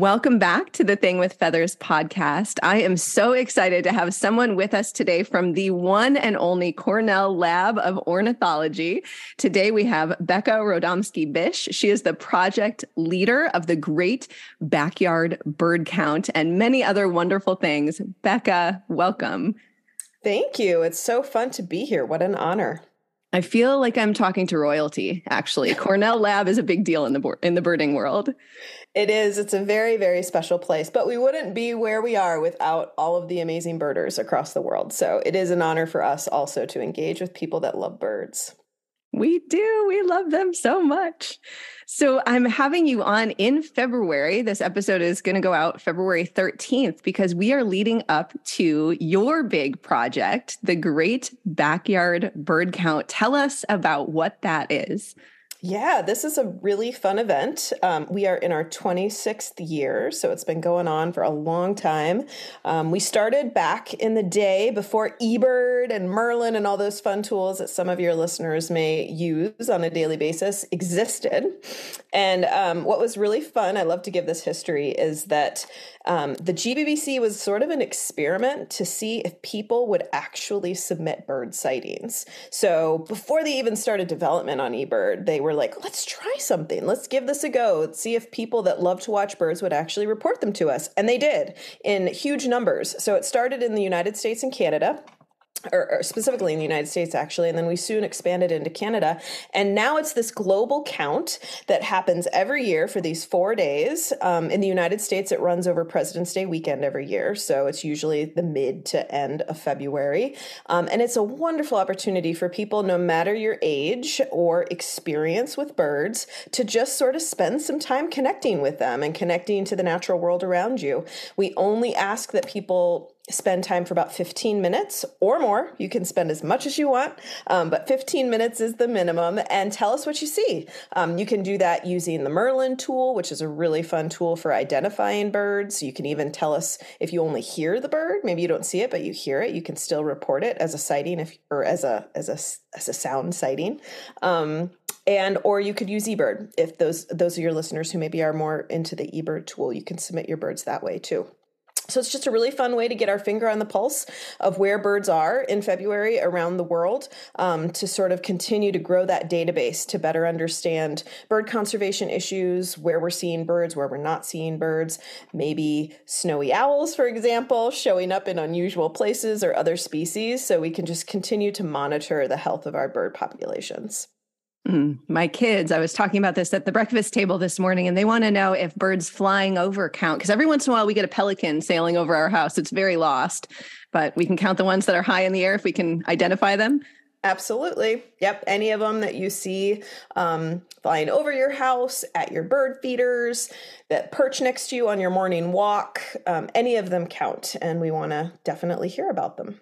Welcome back to the Thing with Feathers podcast. I am so excited to have someone with us today from the one and only Cornell Lab of Ornithology. Today we have Becca Rodomsky Bish. She is the project leader of the Great Backyard Bird Count and many other wonderful things. Becca, welcome. Thank you. It's so fun to be here. What an honor. I feel like I'm talking to royalty. Actually, Cornell Lab is a big deal in the in the birding world. It is. It's a very very special place, but we wouldn't be where we are without all of the amazing birders across the world. So it is an honor for us also to engage with people that love birds. We do. We love them so much. So I'm having you on in February. This episode is going to go out February 13th because we are leading up to your big project, the Great Backyard Bird Count. Tell us about what that is. Yeah, this is a really fun event. Um, we are in our 26th year, so it's been going on for a long time. Um, we started back in the day before eBird and Merlin and all those fun tools that some of your listeners may use on a daily basis existed. And um, what was really fun, I love to give this history, is that um, the GBBC was sort of an experiment to see if people would actually submit bird sightings. So before they even started development on eBird, they were like, let's try something. Let's give this a go. Let's see if people that love to watch birds would actually report them to us. And they did in huge numbers. So it started in the United States and Canada or, or, specifically in the United States, actually, and then we soon expanded into Canada. And now it's this global count that happens every year for these four days. Um, in the United States, it runs over President's Day weekend every year. So it's usually the mid to end of February. Um, and it's a wonderful opportunity for people, no matter your age or experience with birds, to just sort of spend some time connecting with them and connecting to the natural world around you. We only ask that people spend time for about 15 minutes or more. You can spend as much as you want, um, but 15 minutes is the minimum. And tell us what you see. Um, you can do that using the Merlin tool, which is a really fun tool for identifying birds. You can even tell us if you only hear the bird. Maybe you don't see it, but you hear it. You can still report it as a sighting, if or as a as a as a sound sighting. Um, and or you could use eBird if those those are your listeners who maybe are more into the eBird tool. You can submit your birds that way too. So it's just a really fun way to get our finger on the pulse of where birds are in February around the world um, to sort of continue to grow that database to better understand bird conservation issues, where we're seeing birds, where we're not seeing birds, maybe snowy owls, for example, showing up in unusual places or other species. So we can just continue to monitor the health of our bird populations. Mm, my kids, I was talking about this at the breakfast table this morning, and they want to know if birds flying over count. Because every once in a while we get a pelican sailing over our house. It's very lost, but we can count the ones that are high in the air if we can identify them. Absolutely. Yep. Any of them that you see um, flying over your house, at your bird feeders, that perch next to you on your morning walk, um, any of them count. And we want to definitely hear about them.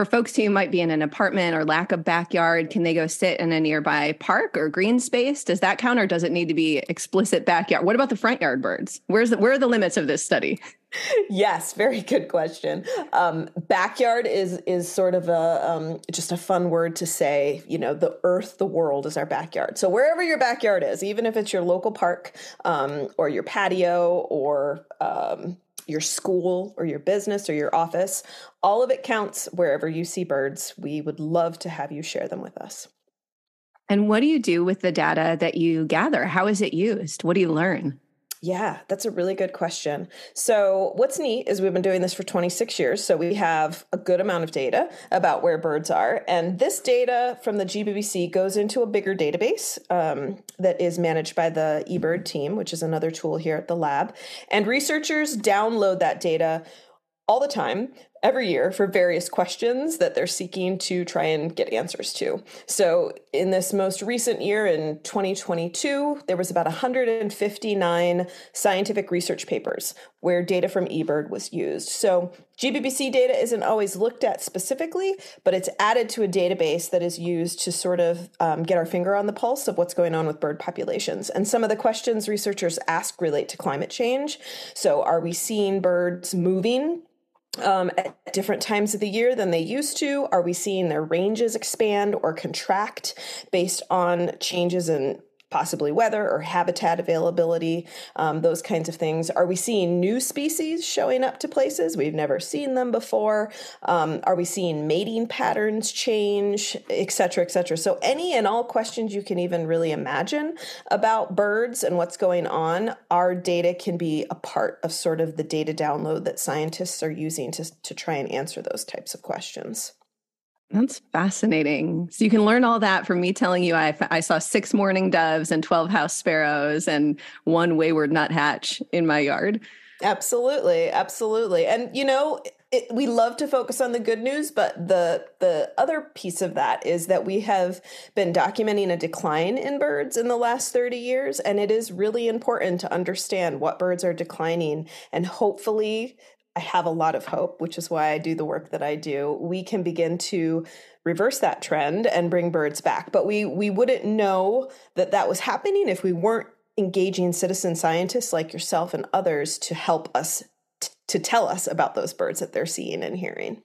For folks who might be in an apartment or lack a backyard, can they go sit in a nearby park or green space? Does that count or does it need to be explicit backyard? What about the front yard birds? Where's the, where are the limits of this study? yes, very good question. Um, backyard is is sort of a um, just a fun word to say. You know, the earth, the world is our backyard. So wherever your backyard is, even if it's your local park um, or your patio or um, your school or your business or your office. All of it counts wherever you see birds. We would love to have you share them with us. And what do you do with the data that you gather? How is it used? What do you learn? Yeah, that's a really good question. So, what's neat is we've been doing this for 26 years. So, we have a good amount of data about where birds are. And this data from the GBBC goes into a bigger database um, that is managed by the eBird team, which is another tool here at the lab. And researchers download that data all the time every year for various questions that they're seeking to try and get answers to. So, in this most recent year in 2022, there was about 159 scientific research papers where data from eBird was used. So, GBBC data isn't always looked at specifically, but it's added to a database that is used to sort of um, get our finger on the pulse of what's going on with bird populations. And some of the questions researchers ask relate to climate change. So, are we seeing birds moving um, at different times of the year than they used to? Are we seeing their ranges expand or contract based on changes in possibly weather or habitat availability, um, those kinds of things. Are we seeing new species showing up to places we've never seen them before? Um, are we seeing mating patterns change, et cetera, et cetera? So, any and all questions you can even really imagine about birds and what's going on, our data can be a part of sort of the data download that scientists are using to, to try and answer those types of questions. That's fascinating. So you can learn all that from me telling you I, I saw six mourning doves and 12 house sparrows and one wayward nuthatch in my yard. Absolutely, absolutely. And you know, it, we love to focus on the good news, but the the other piece of that is that we have been documenting a decline in birds in the last 30 years and it is really important to understand what birds are declining and hopefully I have a lot of hope, which is why I do the work that I do. We can begin to reverse that trend and bring birds back. But we we wouldn't know that that was happening if we weren't engaging citizen scientists like yourself and others to help us t- to tell us about those birds that they're seeing and hearing.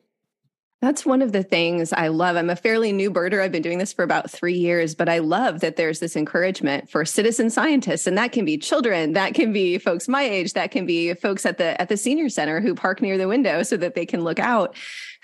That's one of the things I love. I'm a fairly new birder. I've been doing this for about three years, but I love that there's this encouragement for citizen scientists, and that can be children, that can be folks my age, that can be folks at the at the senior center who park near the window so that they can look out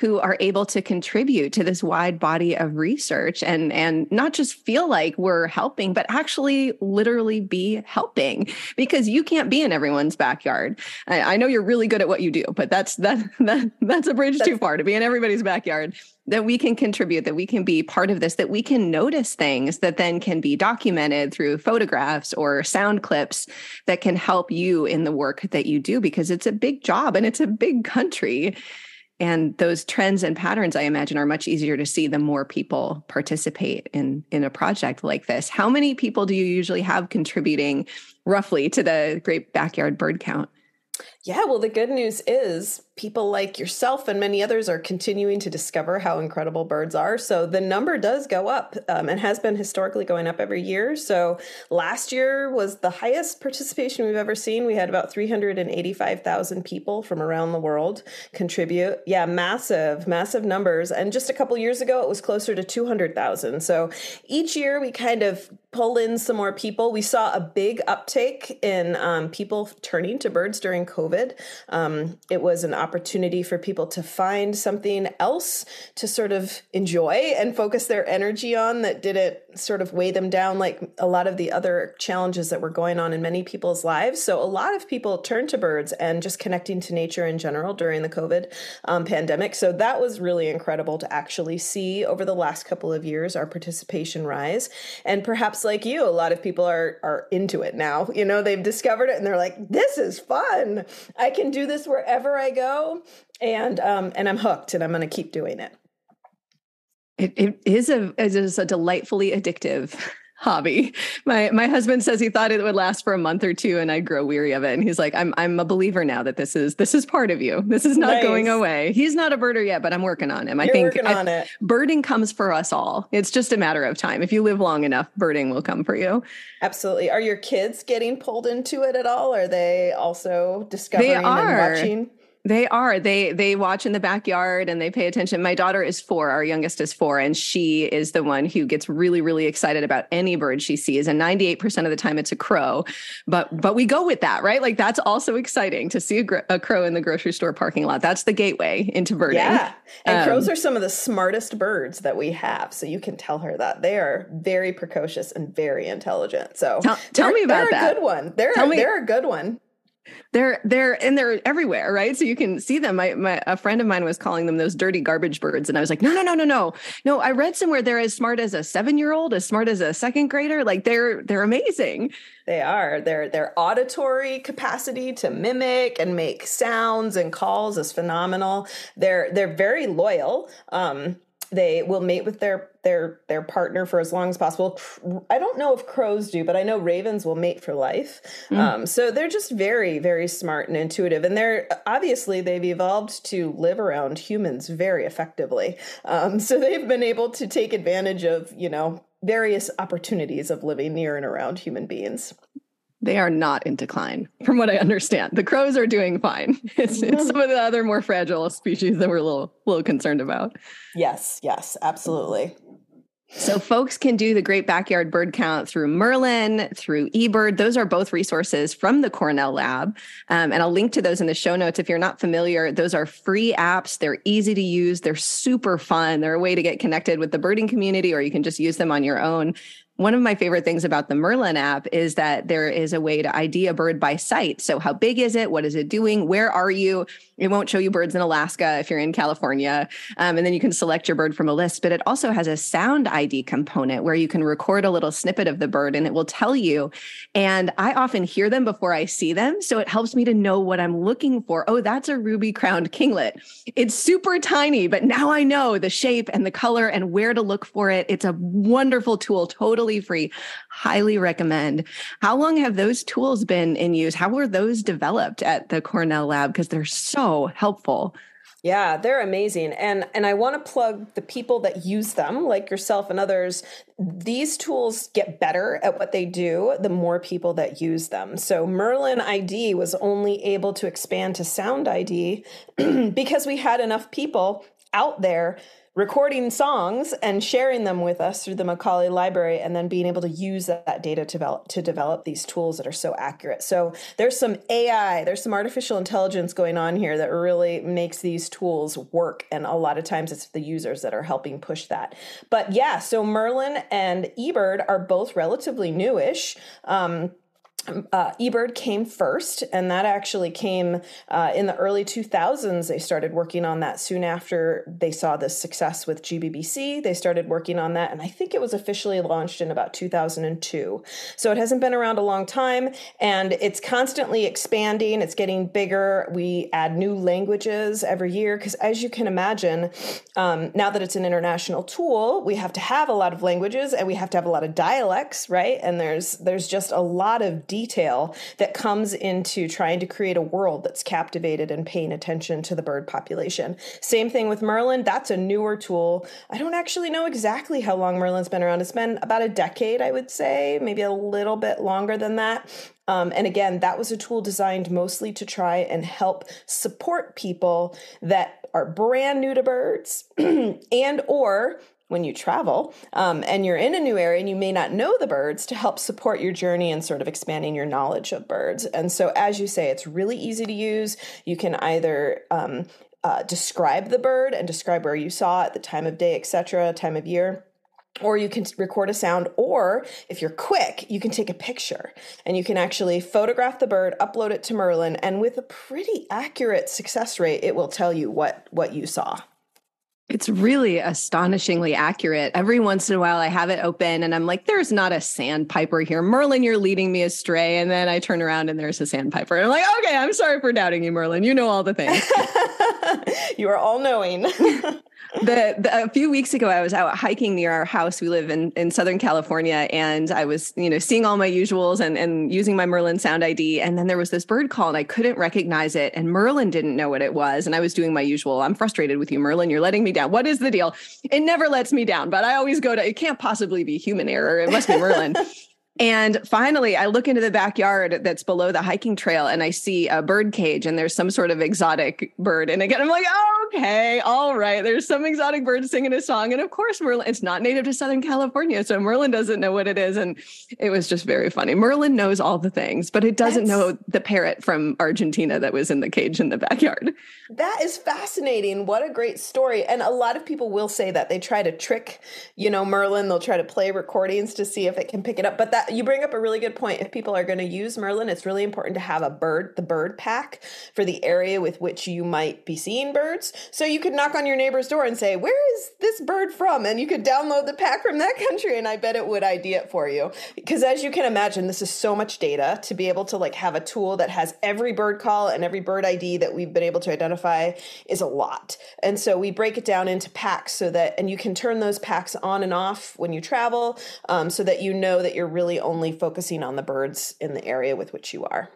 who are able to contribute to this wide body of research and and not just feel like we're helping but actually literally be helping because you can't be in everyone's backyard. I, I know you're really good at what you do but that's that, that that's a bridge that's, too far to be in everybody's backyard. That we can contribute that we can be part of this that we can notice things that then can be documented through photographs or sound clips that can help you in the work that you do because it's a big job and it's a big country and those trends and patterns i imagine are much easier to see the more people participate in in a project like this. How many people do you usually have contributing roughly to the great backyard bird count yeah, well, the good news is people like yourself and many others are continuing to discover how incredible birds are. So the number does go up um, and has been historically going up every year. So last year was the highest participation we've ever seen. We had about 385,000 people from around the world contribute. Yeah, massive, massive numbers. And just a couple years ago, it was closer to 200,000. So each year we kind of pull in some more people. We saw a big uptake in um, people turning to birds during COVID. Um, it was an opportunity for people to find something else to sort of enjoy and focus their energy on that didn't sort of weigh them down like a lot of the other challenges that were going on in many people's lives. So a lot of people turned to birds and just connecting to nature in general during the COVID um, pandemic. So that was really incredible to actually see over the last couple of years our participation rise. And perhaps like you, a lot of people are are into it now. You know, they've discovered it and they're like, this is fun. I can do this wherever I go. And um, and I'm hooked and I'm gonna keep doing it. It, it is a it is a delightfully addictive hobby. My my husband says he thought it would last for a month or two and I'd grow weary of it. And he's like, I'm I'm a believer now that this is this is part of you. This is not nice. going away. He's not a birder yet, but I'm working on him. I You're think working on it. birding comes for us all. It's just a matter of time. If you live long enough, birding will come for you. Absolutely. Are your kids getting pulled into it at all? Are they also discovering and watching? They are. They they watch in the backyard and they pay attention. My daughter is 4, our youngest is 4, and she is the one who gets really really excited about any bird she sees and 98% of the time it's a crow. But but we go with that, right? Like that's also exciting to see a, gr- a crow in the grocery store parking lot. That's the gateway into birding. Yeah. And um, crows are some of the smartest birds that we have. So you can tell her that. They are very precocious and very intelligent. So tell, tell me about they're that. They're a good one. They're, a, me, they're a good one. They're they're and they're everywhere, right? So you can see them. My, my a friend of mine was calling them those dirty garbage birds, and I was like, no, no, no, no, no, no. I read somewhere they're as smart as a seven year old, as smart as a second grader. Like they're they're amazing. They are. Their their auditory capacity to mimic and make sounds and calls is phenomenal. They're they're very loyal. Um, they will mate with their their their partner for as long as possible. I don't know if crows do, but I know ravens will mate for life. Mm. Um, so they're just very very smart and intuitive, and they're obviously they've evolved to live around humans very effectively. Um, so they've been able to take advantage of you know various opportunities of living near and around human beings they are not in decline, from what I understand. The crows are doing fine. It's, it's some of the other more fragile species that we're a little, little concerned about. Yes, yes, absolutely. So, folks can do the Great Backyard Bird Count through Merlin, through eBird. Those are both resources from the Cornell Lab. Um, and I'll link to those in the show notes. If you're not familiar, those are free apps. They're easy to use, they're super fun. They're a way to get connected with the birding community, or you can just use them on your own. One of my favorite things about the Merlin app is that there is a way to ID a bird by sight. So, how big is it? What is it doing? Where are you? It won't show you birds in Alaska if you're in California. Um, and then you can select your bird from a list. But it also has a sound ID component where you can record a little snippet of the bird and it will tell you. And I often hear them before I see them. So it helps me to know what I'm looking for. Oh, that's a ruby crowned kinglet. It's super tiny, but now I know the shape and the color and where to look for it. It's a wonderful tool, totally free. Highly recommend. How long have those tools been in use? How were those developed at the Cornell lab? Because they're so helpful. Yeah, they're amazing. And and I want to plug the people that use them, like yourself and others. These tools get better at what they do the more people that use them. So Merlin ID was only able to expand to Sound ID because we had enough people out there recording songs and sharing them with us through the Macaulay Library, and then being able to use that data to develop, to develop these tools that are so accurate. So there's some AI, there's some artificial intelligence going on here that really makes these tools work. And a lot of times it's the users that are helping push that. But yeah, so Merlin and eBird are both relatively newish. Um, uh, eBird came first, and that actually came uh, in the early 2000s. They started working on that soon after they saw the success with GBBC. They started working on that, and I think it was officially launched in about 2002. So it hasn't been around a long time, and it's constantly expanding. It's getting bigger. We add new languages every year because, as you can imagine, um, now that it's an international tool, we have to have a lot of languages and we have to have a lot of dialects, right? And there's there's just a lot of detail that comes into trying to create a world that's captivated and paying attention to the bird population. Same thing with Merlin. That's a newer tool. I don't actually know exactly how long Merlin's been around. It's been about a decade, I would say, maybe a little bit longer than that. Um, and again, that was a tool designed mostly to try and help support people that are brand new to birds and or when you travel um, and you're in a new area and you may not know the birds to help support your journey and sort of expanding your knowledge of birds. And so, as you say, it's really easy to use. You can either um, uh, describe the bird and describe where you saw it, the time of day, etc., time of year or you can record a sound or if you're quick you can take a picture and you can actually photograph the bird upload it to merlin and with a pretty accurate success rate it will tell you what what you saw it's really astonishingly accurate. Every once in a while, I have it open and I'm like, there's not a sandpiper here. Merlin, you're leading me astray. And then I turn around and there's a sandpiper. And I'm like, okay, I'm sorry for doubting you, Merlin. You know all the things. you are all knowing. the, the, a few weeks ago, I was out hiking near our house. We live in, in Southern California, and I was, you know, seeing all my usuals and, and using my Merlin sound ID. And then there was this bird call, and I couldn't recognize it. And Merlin didn't know what it was. And I was doing my usual. I'm frustrated with you, Merlin. You're letting me down. What is the deal? It never lets me down, but I always go to. It can't possibly be human error. It must be Merlin. And finally, I look into the backyard that's below the hiking trail and I see a bird cage and there's some sort of exotic bird. And again, I'm like, oh, okay, all right. There's some exotic bird singing a song. And of course, Merlin, it's not native to Southern California. So Merlin doesn't know what it is. And it was just very funny. Merlin knows all the things, but it doesn't That's, know the parrot from Argentina that was in the cage in the backyard. That is fascinating. What a great story. And a lot of people will say that they try to trick, you know, Merlin. They'll try to play recordings to see if it can pick it up. But that you bring up a really good point. If people are going to use Merlin, it's really important to have a bird, the bird pack for the area with which you might be seeing birds. So you could knock on your neighbor's door and say, Where is this bird from? And you could download the pack from that country. And I bet it would ID it for you. Because as you can imagine, this is so much data to be able to like have a tool that has every bird call and every bird ID that we've been able to identify is a lot. And so we break it down into packs so that, and you can turn those packs on and off when you travel um, so that you know that you're really only focusing on the birds in the area with which you are.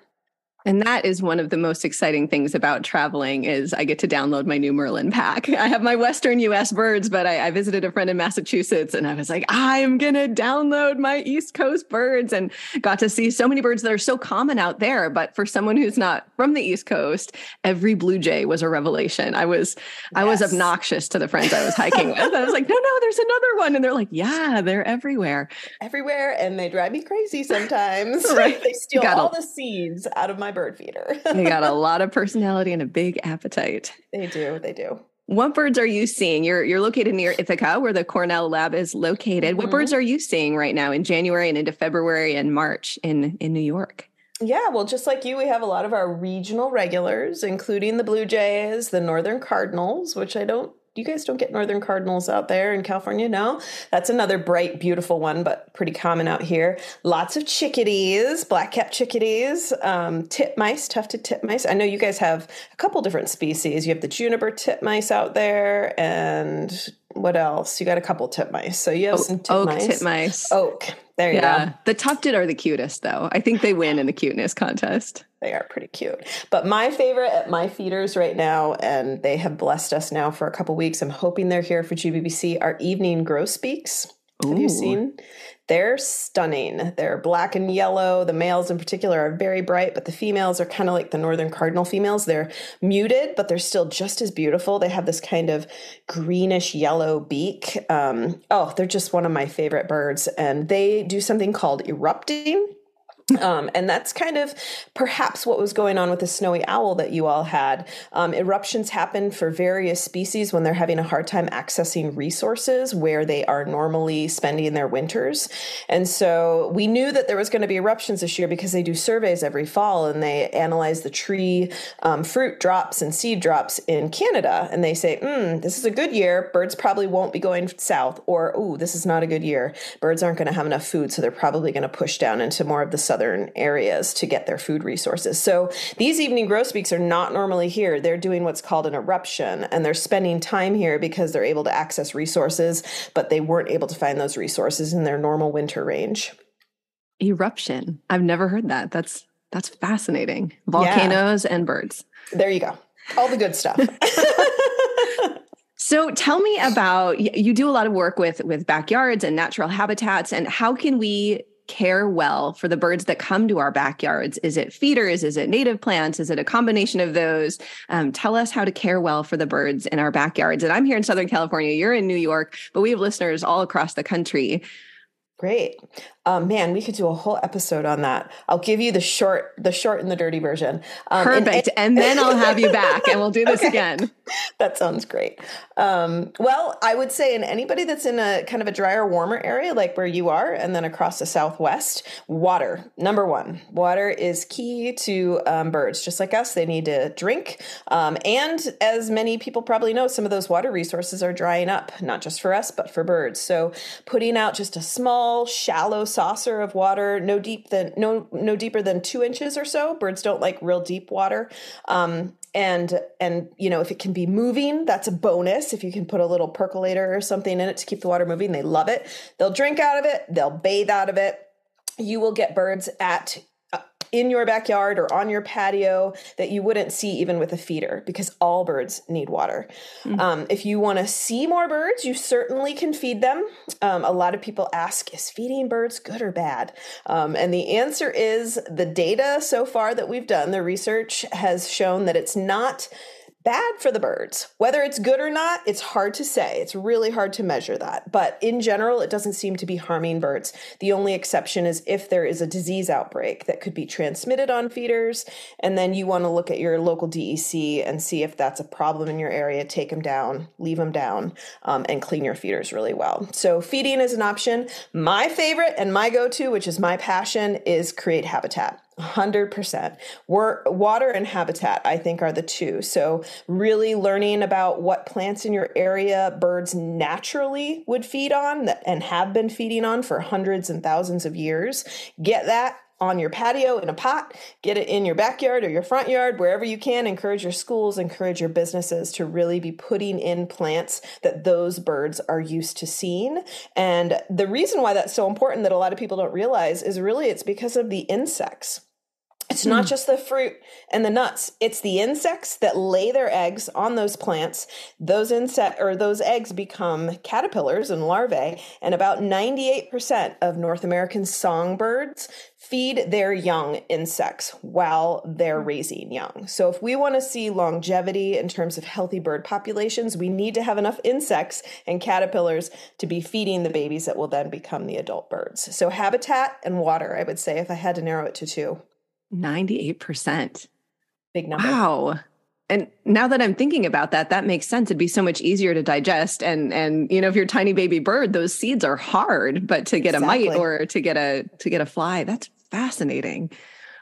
And that is one of the most exciting things about traveling is I get to download my new Merlin pack. I have my Western US birds, but I, I visited a friend in Massachusetts and I was like, I'm going to download my East Coast birds and got to see so many birds that are so common out there. But for someone who's not from the East Coast, every blue jay was a revelation. I was, yes. I was obnoxious to the friends I was hiking with. I was like, no, no, there's another one. And they're like, yeah, they're everywhere. Everywhere. And they drive me crazy sometimes. right. they steal all a- the seeds out of my bird feeder. they got a lot of personality and a big appetite. They do. They do. What birds are you seeing? You're you're located near Ithaca, where the Cornell lab is located. Mm-hmm. What birds are you seeing right now in January and into February and March in in New York? Yeah, well, just like you, we have a lot of our regional regulars, including the Blue Jays, the Northern Cardinals, which I don't you guys don't get northern cardinals out there in California? No, that's another bright, beautiful one, but pretty common out here. Lots of chickadees, black cap chickadees, um, titmice, tufted titmice. I know you guys have a couple different species. You have the juniper titmice out there, and what else? You got a couple titmice. So you have some titmice. Oak titmice. Oak. There you yeah. go. The tufted are the cutest, though. I think they win in the cuteness contest. They are pretty cute. But my favorite at my feeders right now, and they have blessed us now for a couple weeks. I'm hoping they're here for GBBC. Are evening grosbeaks. Have you seen? They're stunning. They're black and yellow. The males in particular are very bright, but the females are kind of like the northern cardinal females. They're muted, but they're still just as beautiful. They have this kind of greenish yellow beak. Um, oh, they're just one of my favorite birds. And they do something called erupting um, and that's kind of perhaps what was going on with the snowy owl that you all had. Um, eruptions happen for various species when they're having a hard time accessing resources where they are normally spending their winters. And so we knew that there was going to be eruptions this year because they do surveys every fall and they analyze the tree um, fruit drops and seed drops in Canada. And they say, mm, this is a good year. Birds probably won't be going south. Or, oh, this is not a good year. Birds aren't going to have enough food. So they're probably going to push down into more of the southern areas to get their food resources. So these evening grosbeaks are not normally here. They're doing what's called an eruption and they're spending time here because they're able to access resources, but they weren't able to find those resources in their normal winter range. Eruption. I've never heard that. That's that's fascinating. Volcanoes yeah. and birds. There you go. All the good stuff. So tell me about you do a lot of work with with backyards and natural habitats and how can we care well for the birds that come to our backyards? Is it feeders? Is it native plants? Is it a combination of those? Um, tell us how to care well for the birds in our backyards. And I'm here in Southern California, you're in New York, but we have listeners all across the country. Great. Um, man, we could do a whole episode on that. I'll give you the short, the short and the dirty version. Um, Perfect, and, and, then I'll have you back, and we'll do this okay. again. That sounds great. Um, well, I would say, in anybody that's in a kind of a drier, warmer area like where you are, and then across the Southwest, water number one. Water is key to um, birds, just like us. They need to drink, um, and as many people probably know, some of those water resources are drying up, not just for us, but for birds. So, putting out just a small, shallow saucer of water, no deep than no no deeper than two inches or so. Birds don't like real deep water. Um, and and you know if it can be moving that's a bonus if you can put a little percolator or something in it to keep the water moving they love it they'll drink out of it they'll bathe out of it you will get birds at in your backyard or on your patio that you wouldn't see even with a feeder because all birds need water. Mm-hmm. Um, if you want to see more birds, you certainly can feed them. Um, a lot of people ask, is feeding birds good or bad? Um, and the answer is the data so far that we've done, the research has shown that it's not bad for the birds. Whether it's good or not, it's hard to say. It's really hard to measure that. But in general, it doesn't seem to be harming birds. The only exception is if there is a disease outbreak that could be transmitted on feeders. And then you want to look at your local DEC and see if that's a problem in your area. Take them down, leave them down, um, and clean your feeders really well. So, feeding is an option. My favorite and my go to, which is my passion, is create habitat. 100%. We're, water and habitat, I think, are the two. So, really learning about what plants in your area birds naturally would feed on and have been feeding on for hundreds and thousands of years. Get that on your patio in a pot, get it in your backyard or your front yard, wherever you can. Encourage your schools, encourage your businesses to really be putting in plants that those birds are used to seeing. And the reason why that's so important that a lot of people don't realize is really it's because of the insects. It's not hmm. just the fruit and the nuts. It's the insects that lay their eggs on those plants. Those insect or those eggs become caterpillars and larvae, and about 98% of North American songbirds feed their young insects while they're hmm. raising young. So if we want to see longevity in terms of healthy bird populations, we need to have enough insects and caterpillars to be feeding the babies that will then become the adult birds. So habitat and water, I would say if I had to narrow it to two. 98%. Big number. Wow. And now that I'm thinking about that, that makes sense. It'd be so much easier to digest. And and you know, if you're a tiny baby bird, those seeds are hard, but to get exactly. a mite or to get a to get a fly, that's fascinating.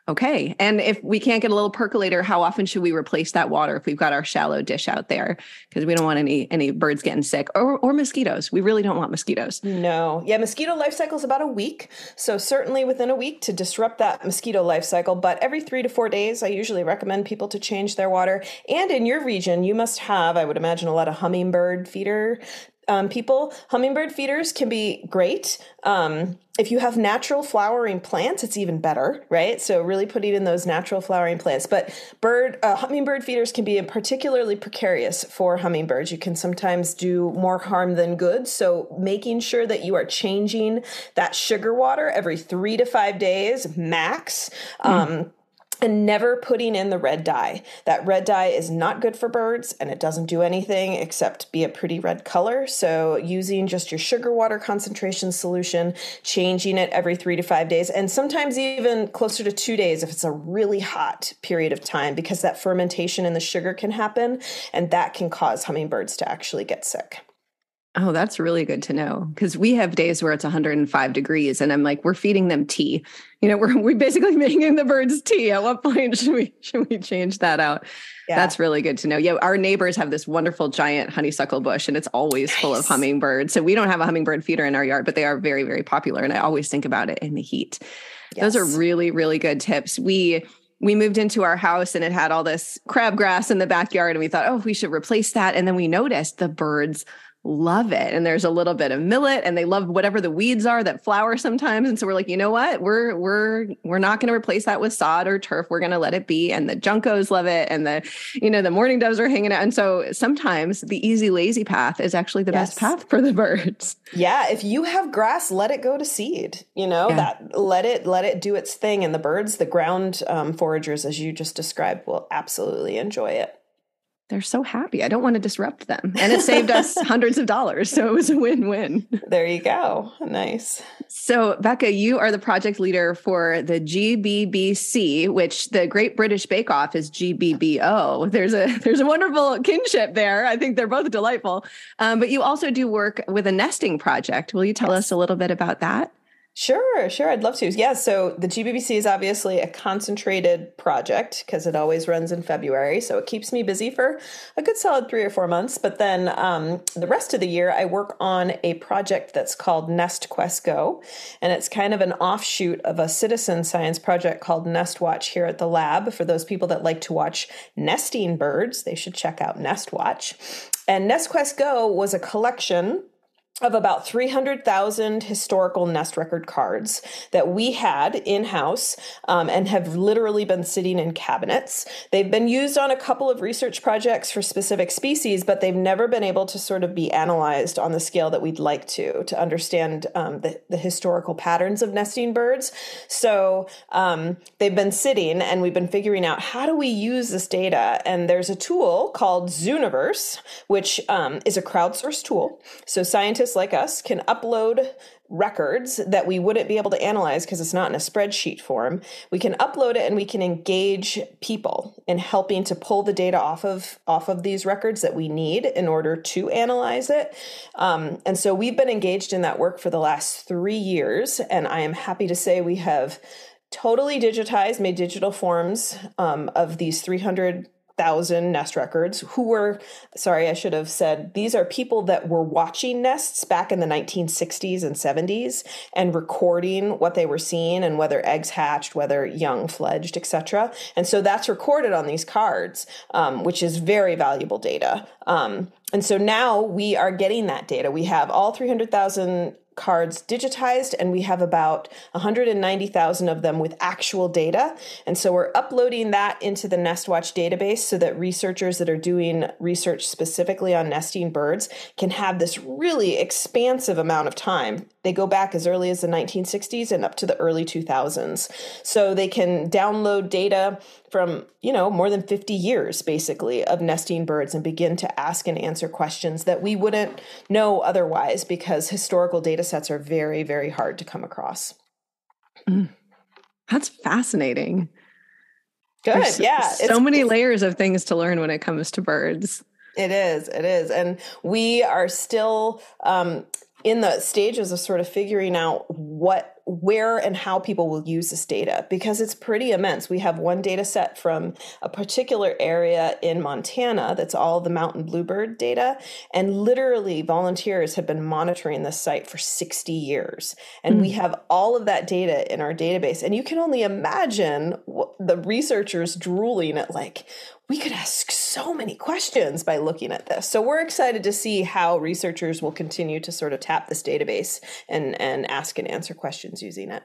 Okay. And if we can't get a little percolator, how often should we replace that water if we've got our shallow dish out there? Because we don't want any any birds getting sick or or mosquitoes. We really don't want mosquitoes. No. Yeah, mosquito life cycle is about a week. So certainly within a week to disrupt that mosquito life cycle. But every three to four days, I usually recommend people to change their water. And in your region, you must have, I would imagine, a lot of hummingbird feeder um, people. Hummingbird feeders can be great. Um, if you have natural flowering plants, it's even better, right? So really putting in those natural flowering plants. But bird uh, hummingbird feeders can be particularly precarious for hummingbirds. You can sometimes do more harm than good. So making sure that you are changing that sugar water every three to five days max. Mm. Um, and never putting in the red dye. That red dye is not good for birds and it doesn't do anything except be a pretty red color. So, using just your sugar water concentration solution, changing it every three to five days, and sometimes even closer to two days if it's a really hot period of time, because that fermentation in the sugar can happen and that can cause hummingbirds to actually get sick. Oh, that's really good to know because we have days where it's 105 degrees and I'm like, we're feeding them tea. You know, we're we basically making the birds tea. At what point should we should we change that out? Yeah. That's really good to know. Yeah, our neighbors have this wonderful giant honeysuckle bush and it's always nice. full of hummingbirds. So we don't have a hummingbird feeder in our yard, but they are very, very popular. And I always think about it in the heat. Yes. Those are really, really good tips. We we moved into our house and it had all this crabgrass in the backyard and we thought, oh, we should replace that. And then we noticed the birds love it. And there's a little bit of millet and they love whatever the weeds are that flower sometimes. And so we're like, you know what? We're we're we're not going to replace that with sod or turf. We're going to let it be. And the juncos love it. And the, you know, the mourning doves are hanging out. And so sometimes the easy, lazy path is actually the yes. best path for the birds. Yeah. If you have grass, let it go to seed. You know, yeah. that let it let it do its thing. And the birds, the ground um, foragers, as you just described, will absolutely enjoy it they're so happy. I don't want to disrupt them. And it saved us hundreds of dollars. So it was a win win. There you go. Nice. So, Becca, you are the project leader for the GBBC, which the Great British Bake Off is GBBO. There's a there's a wonderful kinship there. I think they're both delightful. Um, but you also do work with a nesting project. Will you tell yes. us a little bit about that? Sure, sure. I'd love to. Yeah. So the GBBC is obviously a concentrated project because it always runs in February. So it keeps me busy for a good solid three or four months. But then um, the rest of the year, I work on a project that's called Nest Quest Go. And it's kind of an offshoot of a citizen science project called Nest Watch here at the lab. For those people that like to watch nesting birds, they should check out Nest Watch. And Nest Quest Go was a collection of about 300,000 historical nest record cards that we had in house um, and have literally been sitting in cabinets. They've been used on a couple of research projects for specific species, but they've never been able to sort of be analyzed on the scale that we'd like to, to understand um, the, the, historical patterns of nesting birds. So um, they've been sitting and we've been figuring out how do we use this data? And there's a tool called Zooniverse, which um, is a crowdsourced tool. So scientists scientists like us can upload records that we wouldn't be able to analyze because it's not in a spreadsheet form. We can upload it and we can engage people in helping to pull the data off of off of these records that we need in order to analyze it. Um, and so we've been engaged in that work for the last three years, and I am happy to say we have totally digitized, made digital forms um, of these 300 thousand nest records who were sorry i should have said these are people that were watching nests back in the 1960s and 70s and recording what they were seeing and whether eggs hatched whether young fledged etc and so that's recorded on these cards um, which is very valuable data. Um, and so now we are getting that data. We have all 300000 cards digitized and we have about 190,000 of them with actual data. And so we're uploading that into the NestWatch database so that researchers that are doing research specifically on nesting birds can have this really expansive amount of time. They go back as early as the 1960s and up to the early 2000s. So they can download data from, you know, more than 50 years basically of nesting birds and begin to ask and answer questions that we wouldn't know otherwise because historical data sets are very, very hard to come across. Mm. That's fascinating. Good. There's yeah. So many layers of things to learn when it comes to birds. It is. It is. And we are still um, in the stages of sort of figuring out what where and how people will use this data because it's pretty immense. We have one data set from a particular area in Montana that's all the mountain bluebird data. And literally, volunteers have been monitoring this site for 60 years. And mm. we have all of that data in our database. And you can only imagine the researchers drooling at, like, we could ask so many questions by looking at this. So we're excited to see how researchers will continue to sort of tap this database and, and ask and answer questions using it.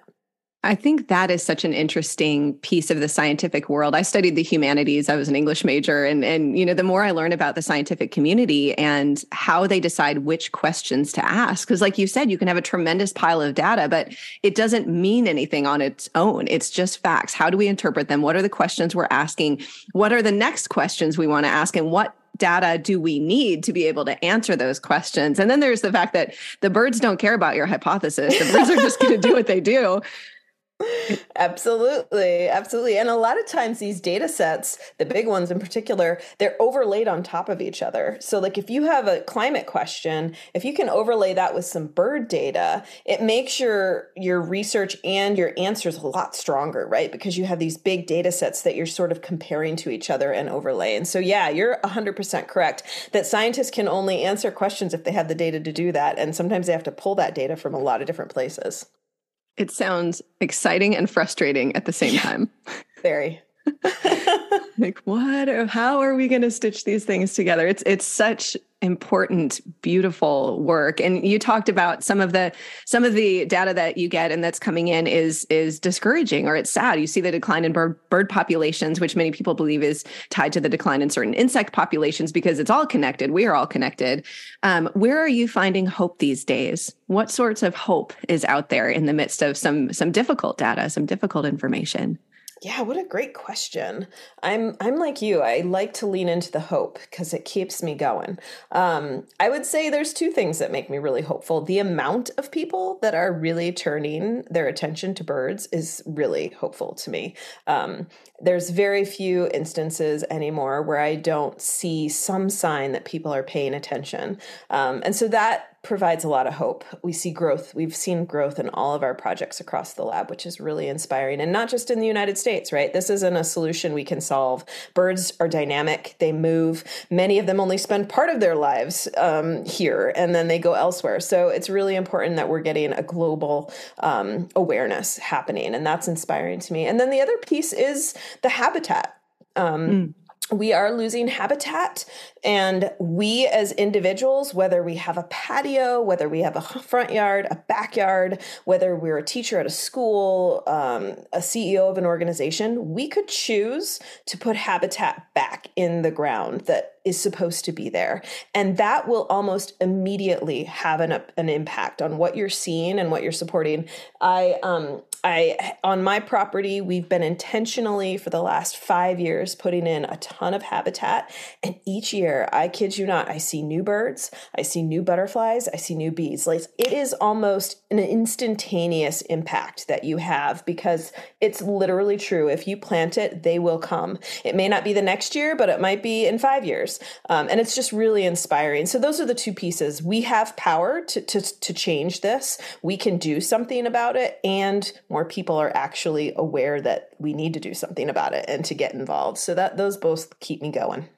I think that is such an interesting piece of the scientific world. I studied the humanities. I was an English major and and you know the more I learn about the scientific community and how they decide which questions to ask because like you said you can have a tremendous pile of data but it doesn't mean anything on its own. It's just facts. How do we interpret them? What are the questions we're asking? What are the next questions we want to ask and what data do we need to be able to answer those questions? And then there's the fact that the birds don't care about your hypothesis. The birds are just going to do what they do absolutely absolutely. And a lot of times these data sets the big ones in particular they're overlaid on top of each other. So like if you have a climate question if you can overlay that with some bird data it makes your your research and your answers a lot stronger right? Because you have these big data sets that you're sort of comparing to each other and overlay. And so yeah you're 100% correct that scientists can only answer questions if they have the data to do that. And sometimes they have to pull that data from a lot of different places it sounds exciting and frustrating at the same time. Very. like what how are we going to stitch these things together? It's it's such important beautiful work. And you talked about some of the some of the data that you get and that's coming in is is discouraging or it's sad. You see the decline in bird bird populations which many people believe is tied to the decline in certain insect populations because it's all connected. We are all connected. Um, where are you finding hope these days? What sorts of hope is out there in the midst of some some difficult data some difficult information yeah, what a great question. I'm I'm like you. I like to lean into the hope because it keeps me going. Um, I would say there's two things that make me really hopeful. The amount of people that are really turning their attention to birds is really hopeful to me. Um, there's very few instances anymore where I don't see some sign that people are paying attention, um, and so that provides a lot of hope. We see growth. We've seen growth in all of our projects across the lab, which is really inspiring. And not just in the United States, right? This isn't a solution we can solve. Birds are dynamic, they move. Many of them only spend part of their lives um, here and then they go elsewhere. So it's really important that we're getting a global um, awareness happening. And that's inspiring to me. And then the other piece is the habitat. Um, mm we are losing habitat and we as individuals whether we have a patio whether we have a front yard a backyard whether we're a teacher at a school um, a ceo of an organization we could choose to put habitat back in the ground that is supposed to be there and that will almost immediately have an, an impact on what you're seeing and what you're supporting i um, I on my property we've been intentionally for the last 5 years putting in a ton of habitat and each year I kid you not I see new birds, I see new butterflies, I see new bees. Like it is almost an instantaneous impact that you have because it's literally true if you plant it they will come. It may not be the next year but it might be in 5 years. Um, and it's just really inspiring. So those are the two pieces. We have power to to to change this. We can do something about it and more people are actually aware that we need to do something about it and to get involved. So that those both keep me going.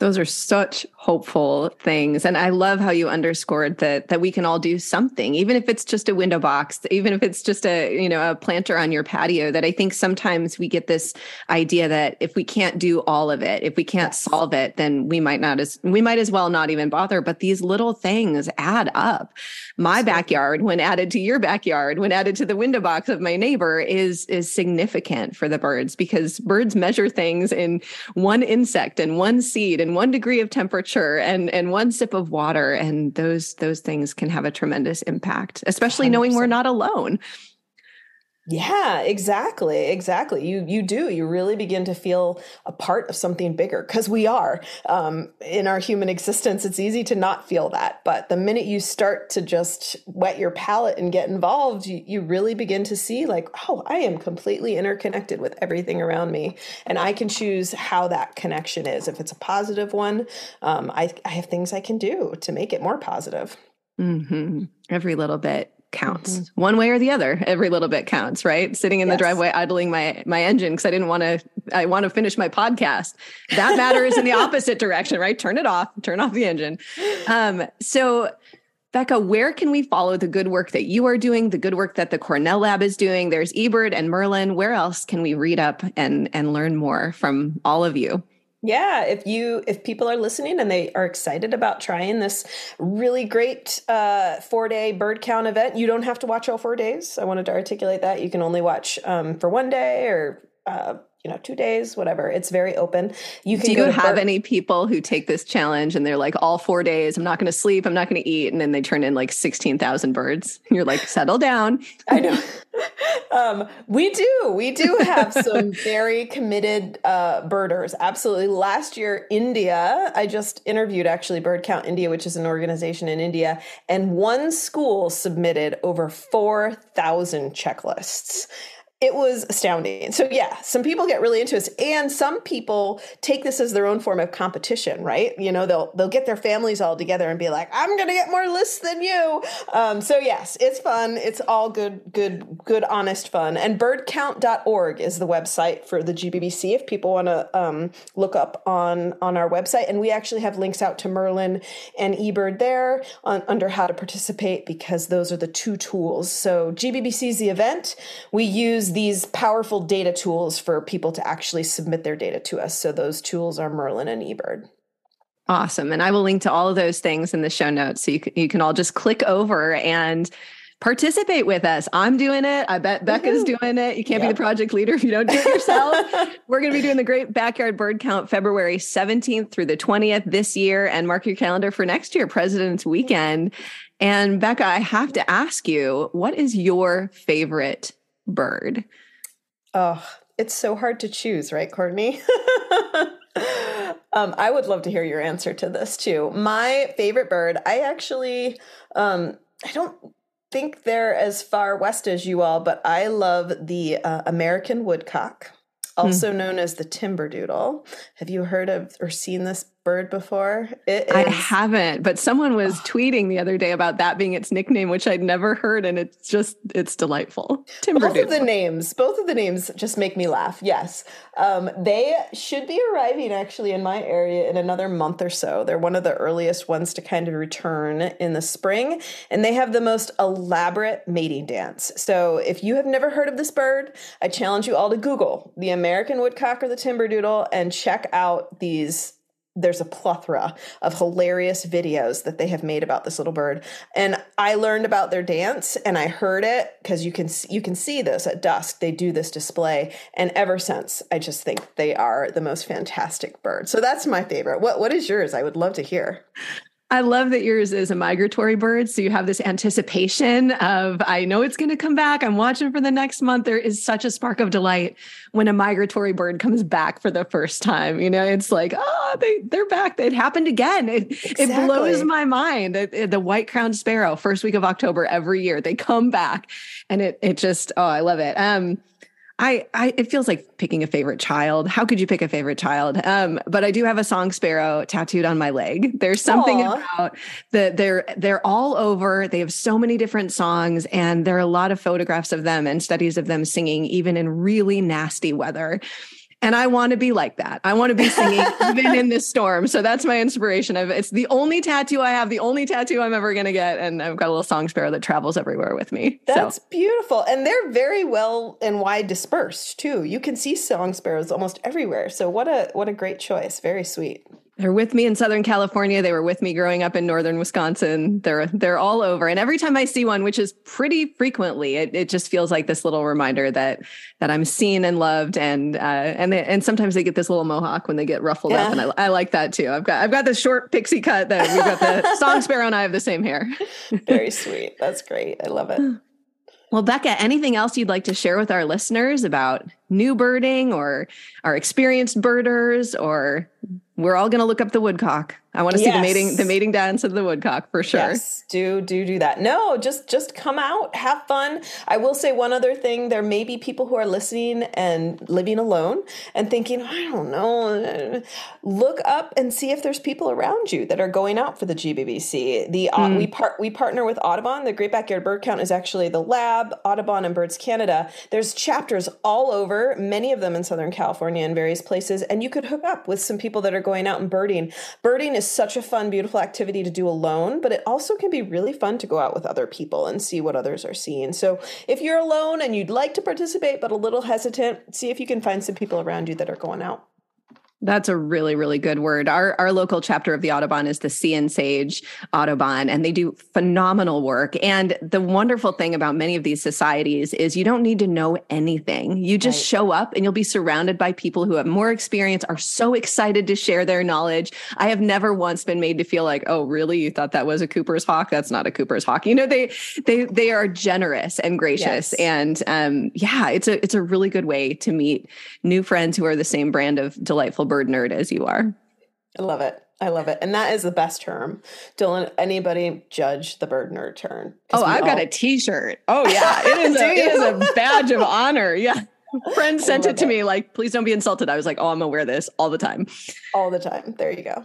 Those are such hopeful things. And I love how you underscored that that we can all do something, even if it's just a window box, even if it's just a, you know, a planter on your patio, that I think sometimes we get this idea that if we can't do all of it, if we can't solve it, then we might not as we might as well not even bother. But these little things add up. My backyard, when added to your backyard, when added to the window box of my neighbor, is is significant for the birds because birds measure things in one insect and one seed and one degree of temperature and and one sip of water and those those things can have a tremendous impact especially 100%. knowing we're not alone yeah, exactly. Exactly. You you do. You really begin to feel a part of something bigger because we are. Um, in our human existence, it's easy to not feel that. But the minute you start to just wet your palate and get involved, you, you really begin to see like, oh, I am completely interconnected with everything around me. And I can choose how that connection is. If it's a positive one, um, I, I have things I can do to make it more positive. Mm-hmm. Every little bit counts mm-hmm. one way or the other every little bit counts right sitting in yes. the driveway idling my my engine because i didn't want to i want to finish my podcast that matters in the opposite direction right turn it off turn off the engine um so Becca, where can we follow the good work that you are doing, the good work that the Cornell Lab is doing? There's eBird and Merlin. Where else can we read up and and learn more from all of you? Yeah if you if people are listening and they are excited about trying this really great uh, four day bird count event you don't have to watch all four days. I wanted to articulate that. You can only watch um, for one day or uh, you know, two days, whatever. It's very open. You can. Do you have any people who take this challenge and they're like, all four days, I'm not going to sleep, I'm not going to eat, and then they turn in like sixteen thousand birds? You're like, settle down. I know. um, we do. We do have some very committed uh, birders. Absolutely. Last year, India. I just interviewed actually Bird Count India, which is an organization in India, and one school submitted over four thousand checklists it was astounding. So yeah, some people get really into this and some people take this as their own form of competition, right? You know, they'll they'll get their families all together and be like, "I'm going to get more lists than you." Um, so yes, it's fun. It's all good good good honest fun. And birdcount.org is the website for the GBBC if people want to um, look up on on our website and we actually have links out to Merlin and eBird there on, under how to participate because those are the two tools. So GBBC is the event. We use use these powerful data tools for people to actually submit their data to us. So those tools are Merlin and eBird. Awesome. And I will link to all of those things in the show notes. So you can, you can all just click over and participate with us. I'm doing it. I bet Becca's doing it. You can't yep. be the project leader if you don't do it yourself. We're going to be doing the Great Backyard Bird Count February 17th through the 20th this year. And mark your calendar for next year, President's Weekend. And Becca, I have to ask you, what is your favorite bird? Oh, it's so hard to choose, right, Courtney? um, I would love to hear your answer to this too. My favorite bird, I actually, um, I don't think they're as far west as you all, but I love the uh, American woodcock, also hmm. known as the timber doodle. Have you heard of or seen this bird before? It is... I haven't, but someone was tweeting the other day about that being its nickname, which I'd never heard, and it's just it's delightful. Timber both of the names, both of the names just make me laugh. Yes, um, they should be arriving actually in my area in another month or so. They're one of the earliest ones to kind of return in the spring, and they have the most elaborate mating dance. So if you have never heard of this bird, I challenge you all to Google the American woodcock or the timber doodle and check out these there's a plethora of hilarious videos that they have made about this little bird. And i learned about their dance and i heard it because you can you can see this at dusk. They do this display and ever since i just think they are the most fantastic bird. So that's my favorite. What what is yours? I would love to hear I love that yours is a migratory bird. So you have this anticipation of, I know it's going to come back. I'm watching for the next month. There is such a spark of delight when a migratory bird comes back for the first time. You know, it's like, oh, they, they're back. It happened again. It, exactly. it blows my mind. It, the white crowned sparrow, first week of October every year, they come back and it, it just, oh, I love it. Um, I, I, it feels like picking a favorite child. How could you pick a favorite child? Um, but I do have a song sparrow tattooed on my leg. There's something Aww. about the they're they're all over. They have so many different songs, and there are a lot of photographs of them and studies of them singing, even in really nasty weather. And I want to be like that. I want to be singing even in this storm. So that's my inspiration. Of it's the only tattoo I have, the only tattoo I'm ever going to get, and I've got a little song sparrow that travels everywhere with me. That's so. beautiful, and they're very well and wide dispersed too. You can see song sparrows almost everywhere. So what a what a great choice. Very sweet. They're with me in Southern California. They were with me growing up in Northern Wisconsin. They're they're all over. And every time I see one, which is pretty frequently, it, it just feels like this little reminder that that I'm seen and loved. And uh, and they, and sometimes they get this little mohawk when they get ruffled yeah. up, and I, I like that too. I've got I've got the short pixie cut that we've got the song sparrow and I have the same hair. Very sweet. That's great. I love it. Well, Becca, anything else you'd like to share with our listeners about new birding or our experienced birders or we're all going to look up the woodcock. I want to yes. see the mating the mating dance of the woodcock for sure. Yes, do do do that. No, just just come out, have fun. I will say one other thing. There may be people who are listening and living alone and thinking, I don't know. Look up and see if there's people around you that are going out for the GBBC. The mm. we part we partner with Audubon. The Great Backyard Bird Count is actually the lab. Audubon and Birds Canada. There's chapters all over, many of them in Southern California and various places, and you could hook up with some people that are going out and birding. Birding is such a fun, beautiful activity to do alone, but it also can be really fun to go out with other people and see what others are seeing. So if you're alone and you'd like to participate but a little hesitant, see if you can find some people around you that are going out. That's a really, really good word. Our our local chapter of the Audubon is the Sea and Sage Audubon, and they do phenomenal work. And the wonderful thing about many of these societies is you don't need to know anything. You just right. show up and you'll be surrounded by people who have more experience, are so excited to share their knowledge. I have never once been made to feel like, oh, really? You thought that was a Cooper's hawk? That's not a Cooper's hawk. You know, they they they are generous and gracious. Yes. And um, yeah, it's a it's a really good way to meet new friends who are the same brand of delightful bird nerd as you are. I love it. I love it. And that is the best term. Don't let anybody judge the bird nerd term. Oh, I've all... got a t-shirt. Oh yeah. It is, a, it is a badge of honor. Yeah. Friend sent it to it. me like, please don't be insulted. I was like, oh, I'm gonna wear this all the time. All the time. There you go.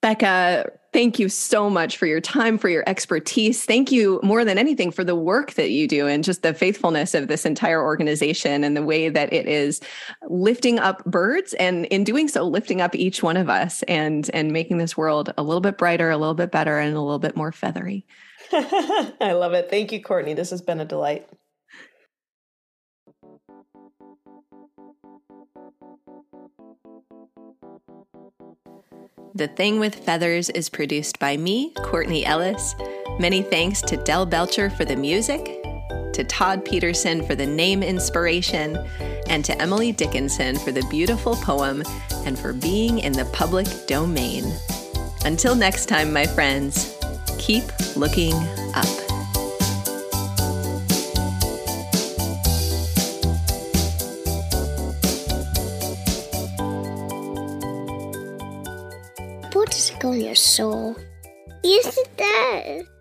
Becca, thank you so much for your time, for your expertise. Thank you more than anything for the work that you do and just the faithfulness of this entire organization and the way that it is lifting up birds and in doing so lifting up each one of us and and making this world a little bit brighter, a little bit better and a little bit more feathery. I love it. Thank you, Courtney. This has been a delight. The Thing with Feathers is produced by me, Courtney Ellis. Many thanks to Del Belcher for the music, to Todd Peterson for the name inspiration, and to Emily Dickinson for the beautiful poem and for being in the public domain. Until next time, my friends, keep looking up. Soul? Yes, it does.